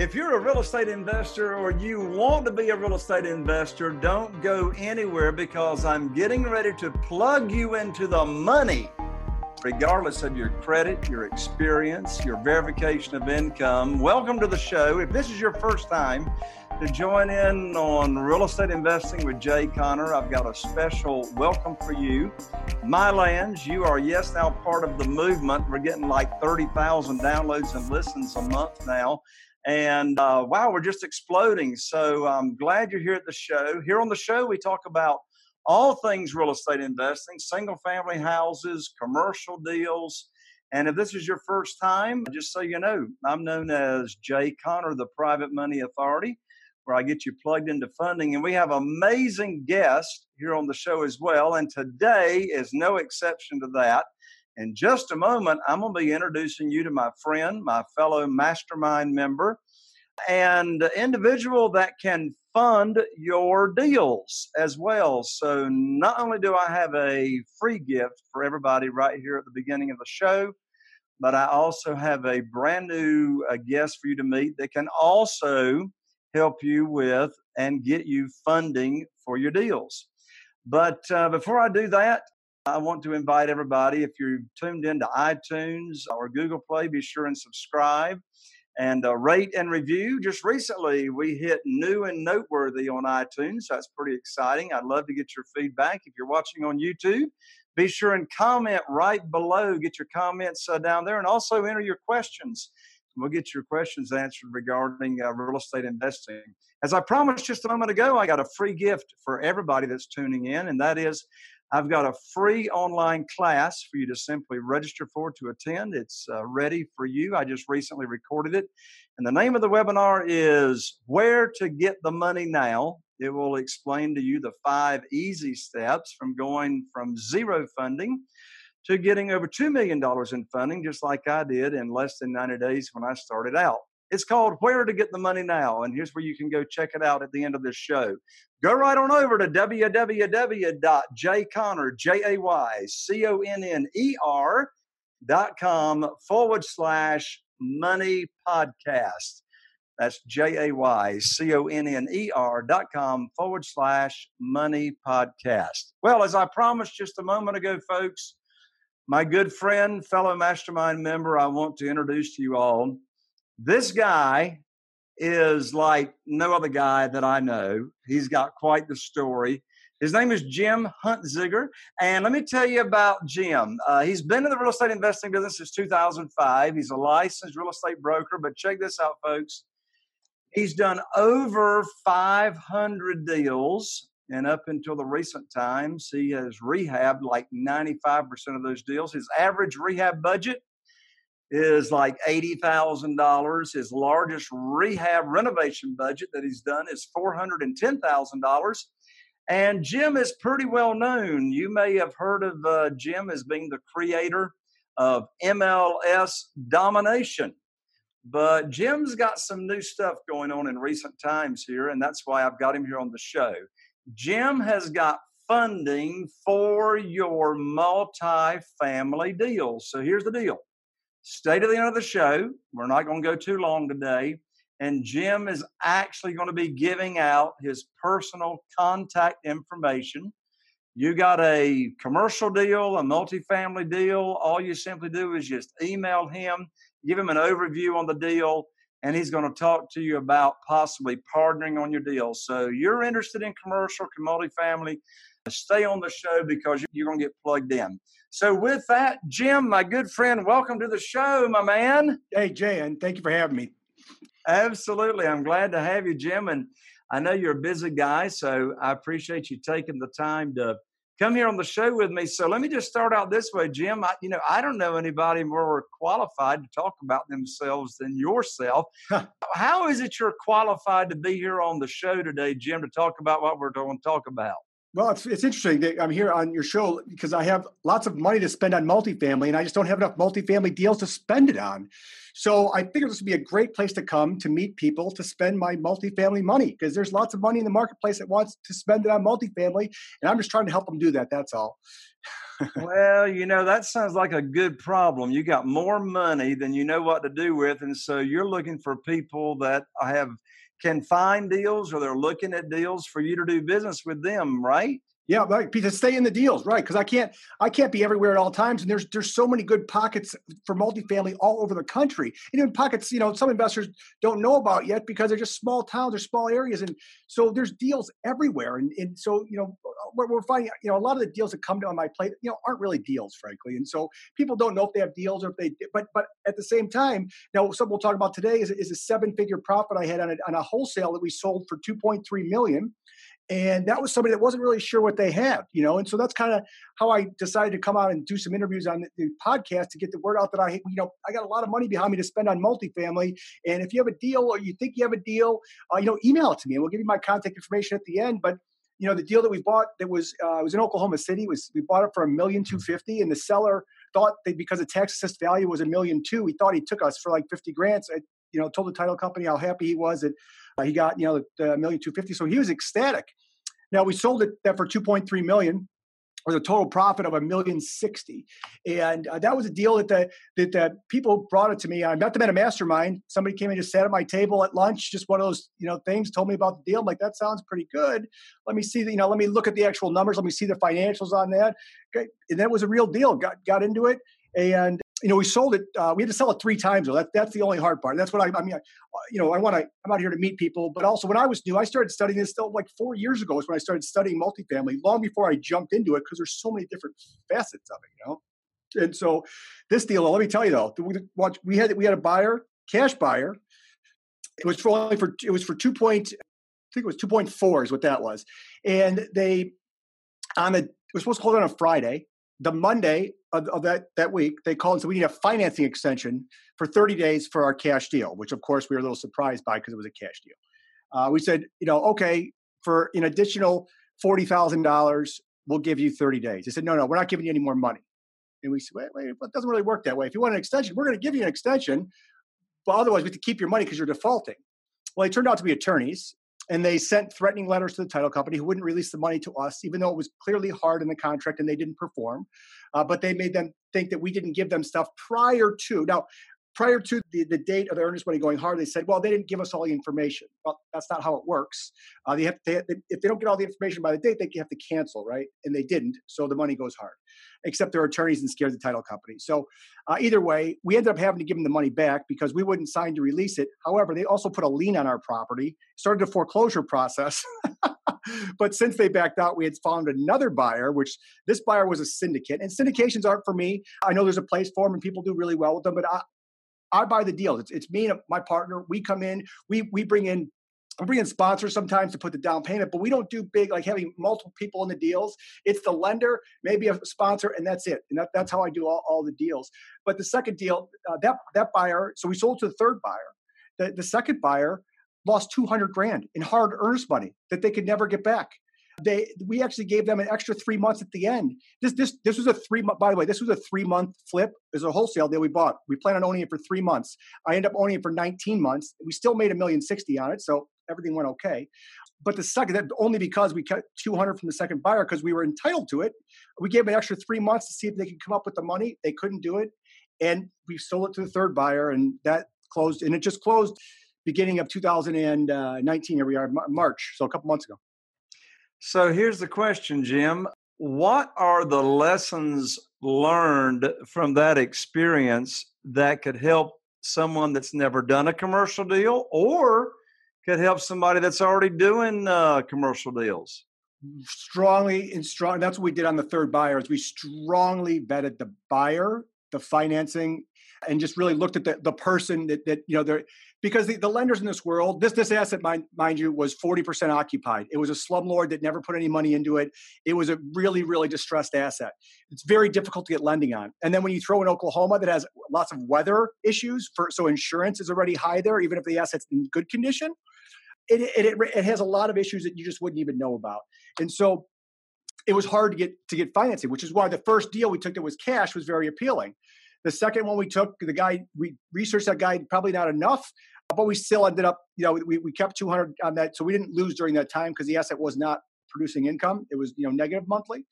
If you're a real estate investor or you want to be a real estate investor, don't go anywhere because I'm getting ready to plug you into the money regardless of your credit, your experience, your verification of income. Welcome to the show. If this is your first time to join in on real estate investing with Jay Conner, I've got a special welcome for you. My lands, you are yes now part of the movement. We're getting like 30,000 downloads and listens a month now. And uh, wow, we're just exploding. So I'm glad you're here at the show. Here on the show, we talk about all things real estate investing, single family houses, commercial deals. And if this is your first time, just so you know, I'm known as Jay Conner, the Private Money Authority, where I get you plugged into funding. And we have amazing guests here on the show as well. And today is no exception to that. In just a moment, I'm going to be introducing you to my friend, my fellow mastermind member, and individual that can fund your deals as well. So, not only do I have a free gift for everybody right here at the beginning of the show, but I also have a brand new uh, guest for you to meet that can also help you with and get you funding for your deals. But uh, before I do that, I want to invite everybody, if you're tuned into iTunes or Google Play, be sure and subscribe and uh, rate and review. Just recently, we hit new and noteworthy on iTunes. So that's pretty exciting. I'd love to get your feedback. If you're watching on YouTube, be sure and comment right below. Get your comments uh, down there and also enter your questions. We'll get your questions answered regarding uh, real estate investing. As I promised just a moment ago, I got a free gift for everybody that's tuning in, and that is I've got a free online class for you to simply register for to attend. It's uh, ready for you. I just recently recorded it. And the name of the webinar is Where to Get the Money Now. It will explain to you the five easy steps from going from zero funding to getting over $2 million in funding, just like I did in less than 90 days when I started out. It's called Where to Get the Money Now. And here's where you can go check it out at the end of this show. Go right on over to www.jayconner, J-A-Y-C-O-N-N-E-R dot com forward slash money podcast. That's J-A-Y-C-O-N-N-E-R dot com forward slash money podcast. Well, as I promised just a moment ago, folks, my good friend, fellow mastermind member, I want to introduce to you all this guy is like no other guy that I know. He's got quite the story. His name is Jim Huntzicker. And let me tell you about Jim. Uh, he's been in the real estate investing business since 2005. He's a licensed real estate broker. But check this out, folks. He's done over 500 deals. And up until the recent times, he has rehabbed like 95% of those deals. His average rehab budget is like $80,000. His largest rehab renovation budget that he's done is $410,000. And Jim is pretty well known. You may have heard of uh, Jim as being the creator of MLS Domination. But Jim's got some new stuff going on in recent times here, and that's why I've got him here on the show. Jim has got funding for your multi-family deals. So here's the deal stay to the end of the show. We're not going to go too long today. And Jim is actually going to be giving out his personal contact information. You got a commercial deal, a multifamily deal. All you simply do is just email him, give him an overview on the deal, and he's going to talk to you about possibly partnering on your deal. So you're interested in commercial, multifamily, stay on the show because you're going to get plugged in. So, with that, Jim, my good friend, welcome to the show, my man. Hey, Jay, and thank you for having me. Absolutely. I'm glad to have you, Jim. And I know you're a busy guy, so I appreciate you taking the time to come here on the show with me. So let me just start out this way, Jim. I, you know, I don't know anybody more qualified to talk about themselves than yourself. How is it you're qualified to be here on the show today, Jim, to talk about what we're going to talk about? Well, it's, it's interesting that I'm here on your show because I have lots of money to spend on multifamily and I just don't have enough multifamily deals to spend it on. So I figured this would be a great place to come to meet people to spend my multifamily money because there's lots of money in the marketplace that wants to spend it on multifamily. And I'm just trying to help them do that. That's all. well, you know, that sounds like a good problem. You got more money than you know what to do with. And so you're looking for people that have can find deals or they're looking at deals for you to do business with them, right? Yeah, right. To stay in the deals, right? Because I can't, I can't be everywhere at all times, and there's there's so many good pockets for multifamily all over the country, and even pockets you know some investors don't know about yet because they're just small towns or small areas, and so there's deals everywhere, and and so you know we're, we're finding you know a lot of the deals that come on my plate you know aren't really deals, frankly, and so people don't know if they have deals or if they, but but at the same time, now something we'll talk about today is is a seven figure profit I had on a, on a wholesale that we sold for two point three million and that was somebody that wasn't really sure what they had you know and so that's kind of how i decided to come out and do some interviews on the, podcast to get the word out that i you know i got a lot of money behind me to spend on multifamily and if you have a deal or you think you have a deal uh, you know email it to me and we'll give you my contact information at the end but you know the deal that we bought that was uh, was in oklahoma city was we bought it for a million two fifty and the seller thought that because the tax assessed value was a million two he thought he took us for like 50 grand so I, you know told the title company how happy he was that he got you know the million two fifty. So he was ecstatic. Now we sold it that for two point three million with a total profit of a million sixty, and uh, that was a deal that the that the people brought it to me. I met them at a mastermind. Somebody came and just sat at my table at lunch, just one of those you know things. Told me about the deal. I'm like, that sounds pretty good. Let me see the you know, let me look at the actual numbers. Let me see the financials on that. Okay. And that was a real deal. Got got into it, and you know, we sold it. Uh, we had to sell it three times. Though. That, that's the only hard part. That's what I, I mean, I, you know, I want to, I'm out here to meet people, but also when I was new, I started studying this still like four years ago is when I started studying multifamily long before I jumped into it because there's so many different facets of it, you know? And so this deal, let me tell you though, we, had, we had a buyer, cash buyer. It was for only for, it was for two point, I think it was 2.4 is what that was. And they, on the, it was supposed to hold on a Friday the Monday of, of, that, that week, they called and said, we need a financing extension for 30 days for our cash deal, which of course we were a little surprised by because it was a cash deal. Uh, we said, you know, okay, for an additional $40,000, we'll give you 30 days. They said, no, no, we're not giving you any more money. And we said, wait, wait, it doesn't really work that way. If you want an extension, we're going to give you an extension, but otherwise we have to keep your money because you're defaulting. Well, they turned out to be attorneys and they sent threatening letters to the title company who wouldn't release the money to us, even though it was clearly hard in the contract and they didn't perform. Uh, but they made them think that we didn't give them stuff prior to. Now, prior to the, the date of the earnest money going hard, they said, well, they didn't give us all the information. Well, that's not how it works. Uh, they have, they, if they don't get all the information by the date, they have to cancel, right? And they didn't, so the money goes hard. Except their attorneys and scared the title company. So uh, either way, we ended up having to give them the money back because we wouldn't sign to release it. However, they also put a lien on our property, started a foreclosure process. but since they backed out, we had found another buyer, which this buyer was a syndicate. And syndications aren't for me. I know there's a place for them and people do really well with them, but I, I buy the deals. It's, it's me and my partner. We come in, we we bring in we bring in sponsors sometimes to put the down payment, but we don't do big like having multiple people in the deals. It's the lender, maybe a sponsor, and that's it. And that, that's how I do all, all the deals. But the second deal, uh, that that buyer, so we sold to the third buyer. The, the second buyer lost 200 grand in hard earnest money that they could never get back they we actually gave them an extra three months at the end. This this this was a three month. By the way, this was a three month flip. It was a wholesale deal we bought. We plan on owning it for three months. I end up owning it for 19 months. We still made a million sixty on it, so everything went okay. But the second, that only because we cut 200 from the second buyer because we were entitled to it. We gave them an extra three months to see if they could come up with the money. They couldn't do it, and we sold it to the third buyer, and that closed. And it just closed beginning of 2019. Uh, Here we are, March, so a couple months ago. So here's the question, Jim. What are the lessons learned from that experience that could help someone that's never done a commercial deal or could help somebody that's already doing uh, commercial deals? Strongly and strong. That's what we did on the third buyer. Is we strongly vetted the buyer, the financing, and just really looked at the, the person that, that you know they're because the, the lenders in this world, this this asset, mind, mind you, was 40% occupied. It was a slumlord that never put any money into it. It was a really, really distressed asset. It's very difficult to get lending on. And then when you throw in Oklahoma that has lots of weather issues, for so insurance is already high there, even if the asset's in good condition. It, it, it, it has a lot of issues that you just wouldn't even know about. And so it was hard to get to get financing, which is why the first deal we took that was cash was very appealing. The second one we took, the guy we researched that guy probably not enough, but we still ended up, you know, we, we kept 200 on that, so we didn't lose during that time because the asset was not producing income. It was you know negative monthly.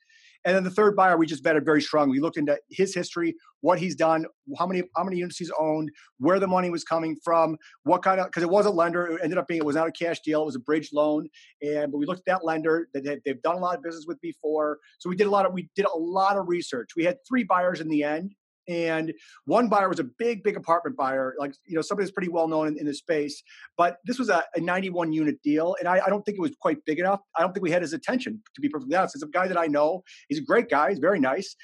And then the third buyer, we just betted very strong. We looked into his history, what he's done, how many how many units he's owned, where the money was coming from, what kind of because it was a lender. It ended up being it was not a cash deal. It was a bridge loan. And but we looked at that lender that they've, they've done a lot of business with before. So we did a lot of we did a lot of research. We had three buyers in the end and one buyer was a big big apartment buyer like you know somebody that's pretty well known in, in the space but this was a, a 91 unit deal and I, I, don't think it was quite big enough i don't think we had his attention to be perfectly honest it's a guy that i know he's a great guy he's very nice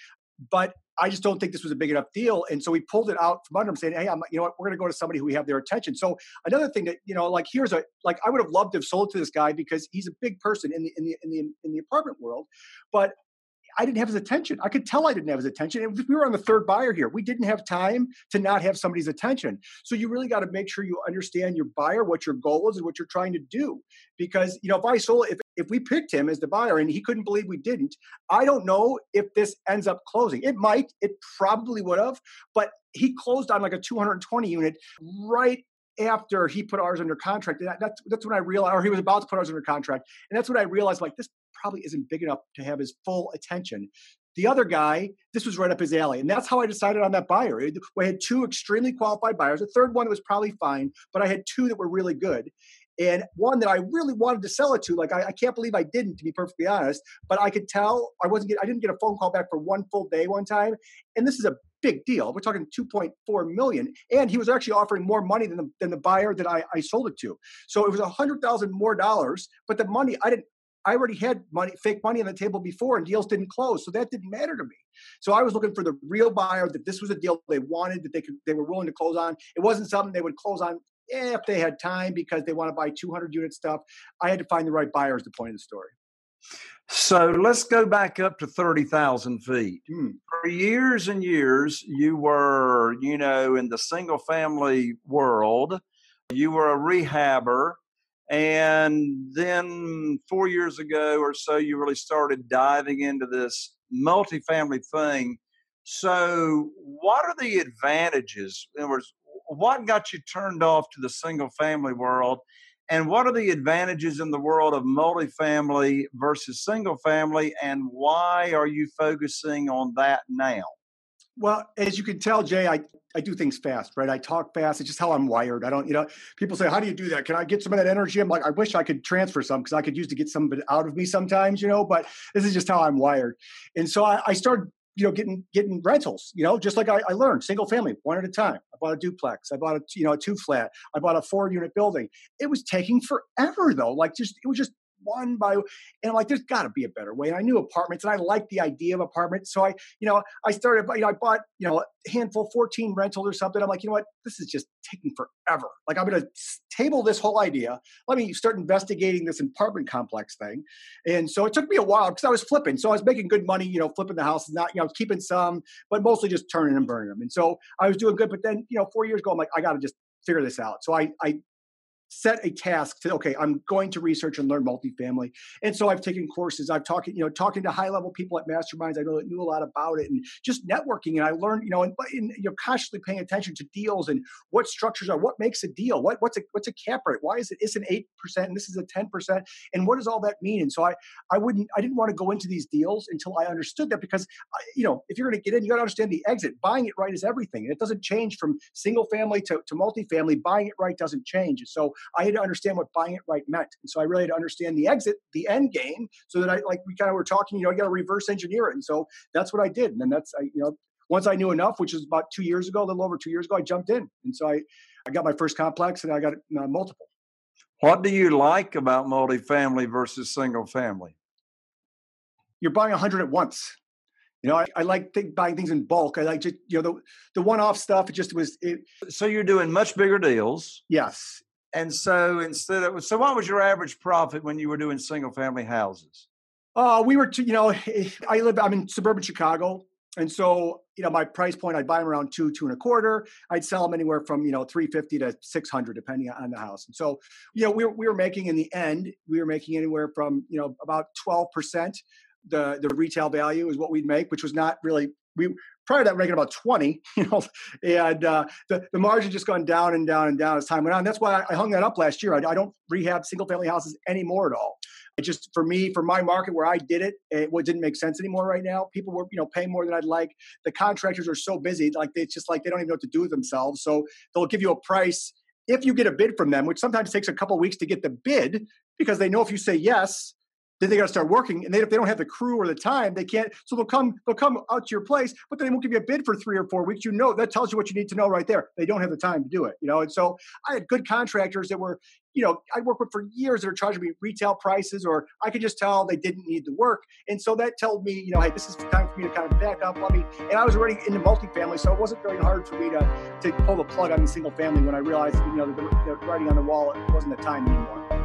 but I just don't think this was a big enough deal, and so we pulled it out from under him, saying, "Hey, I'm, you know what? We're going to go to somebody who we have their attention." So another thing that you know, like here's a like I would have loved to have sold to this guy because he's a big person in the in the in the in the apartment world, but I didn't have his attention. I could tell I didn't have his attention. And we were on the third buyer here. We didn't have time to not have somebody's attention. So you really got to make sure you understand your buyer, what your goal is, and what you're trying to do. Because you know, if I sold, if if we picked him as the buyer and he couldn't believe we didn't, I don't know if this ends up closing. It might. It probably would have. But he closed on like a 220 unit right after he put ours under contract. And that's that's when I realized, or he was about to put ours under contract, and that's when I realized like this probably isn't big enough to have his full attention. The other guy, this was right up his alley. And that's how I decided on that buyer. I had two extremely qualified buyers. The third one was probably fine, but I had two that were really good. And one that I really wanted to sell it to, like I, I can't believe I didn't, to be perfectly honest. But I could tell I wasn't. Get, I didn't get a phone call back for one full day one time, and this is a big deal. We're talking 2.4 million, and he was actually offering more money than the, than the buyer that I, I sold it to. So it was a hundred thousand more dollars, but the money I didn't. I already had money, fake money on the table before, and deals didn't close, so that didn't matter to me. So I was looking for the real buyer that this was a deal they wanted, that they could, they were willing to close on. It wasn't something they would close on if they had time because they want to buy 200 unit stuff. I had to find the right buyer. Is the point of the story. So let's go back up to 30,000 feet. Hmm. For years and years, you were, you know, in the single family world, you were a rehabber and then four years ago or so, you really started diving into this multifamily thing. So, what are the advantages? In other words, what got you turned off to the single family world? And what are the advantages in the world of multifamily versus single family? And why are you focusing on that now? Well, as you can tell, Jay, I, I do things fast, right? I talk fast. It's just how I'm wired. I don't, you know, people say, how do you do that? Can I get some of that energy? I'm like, I wish I could transfer some because I could use to get some of it out of me sometimes, you know, but this is just how I'm wired. And so I, I started, you know, getting, getting rentals, you know, just like I, I learned single family, one at a time. I bought a duplex. I bought a, you know, a two flat. I bought a four unit building. It was taking forever though. Like just, it was just one by, and I'm like, there's got to be a better way. And I knew apartments, and I liked the idea of apartments. So I, you know, I started, you know, I bought, you know, a handful, 14 rentals or something. I'm like, you know what, this is just taking forever. Like I'm to table this whole idea. Let me start investigating this apartment complex thing. And so it took me a while because I was flipping. So I was making good money, you know, flipping the houses, not, you know, keeping some, but mostly just turning and burning them. And so I was doing good. But then, you know, four years ago, I'm like, I got to just figure this out. So I, I set a task to okay i'm going to research and learn multifamily. And so i've taken courses i've talked you know talking to high level people at masterminds i know that knew a lot about it and just networking and i learned you know and, and you know constantly paying attention to deals and what structures are what makes a deal what what's a what's a cap rate why is it an 8% and this is a 10% and what does all that mean? And so i i wouldn't i didn't want to go into these deals until i understood that because I, you know if you're going to get in you got to understand the exit. Buying it right is everything and it doesn't change from single family to, to multifamily. Buying it right doesn't change. So I had to understand what buying it right meant. And so I really had to understand the exit, the end game, so that I, like we kind of were talking, you know, I got to reverse engineer it. And so that's what I did. And then that's, I, you know, once I knew enough, which was about two years ago, a little over two years ago, I jumped in. And so I, I got my first complex and I got uh, multiple. What do you like about multifamily versus single family? You're buying 100 at once. You know, I, I like think, buying things in bulk. I like just you know the the one off stuff. It just was. It, so you're doing much bigger deals. Yes, and so instead of so, what was your average profit when you were doing single family houses? Uh, we were, to, you know, I live, I'm in suburban Chicago. And so, you know, my price point, I'd buy them around two, two and a quarter. I'd sell them anywhere from, you know, 350 to 600, depending on the house. And so, you know, we were, we were making in the end, we were making anywhere from, you know, about 12% the, the retail value is what we'd make, which was not really, we, prior to that, making about 20, you know, and uh, the, the margin just gone down and down and down as time went on. That's why I hung that up last year. I, I don't rehab single family houses anymore at all. It just for me, for my market where I did it, it didn't make sense anymore right now. People were, you know, paying more than I'd like. The contractors are so busy, like it's just like they don't even know what to do with themselves. So they'll give you a price if you get a bid from them, which sometimes takes a couple weeks to get the bid because they know if you say yes, then they got to start working. And they, if they don't have the crew or the time, they can't. So they'll come, they'll come out to your place, but they won't give you a bid for three or four weeks. You know, that tells you what you need to know right there. They don't have the time to do it, you know. And so I had good contractors that were, you know, I worked with for years that are charging me retail prices, or I could just tell they didn't need the work. And so that told me, you know, hey, this is time for me to kind of back up. Let me, and I was already in into multifamily, so it wasn't very hard for me to to pull the plug on the single family when I realized, you know, the, the writing on the wall it wasn't the time anymore.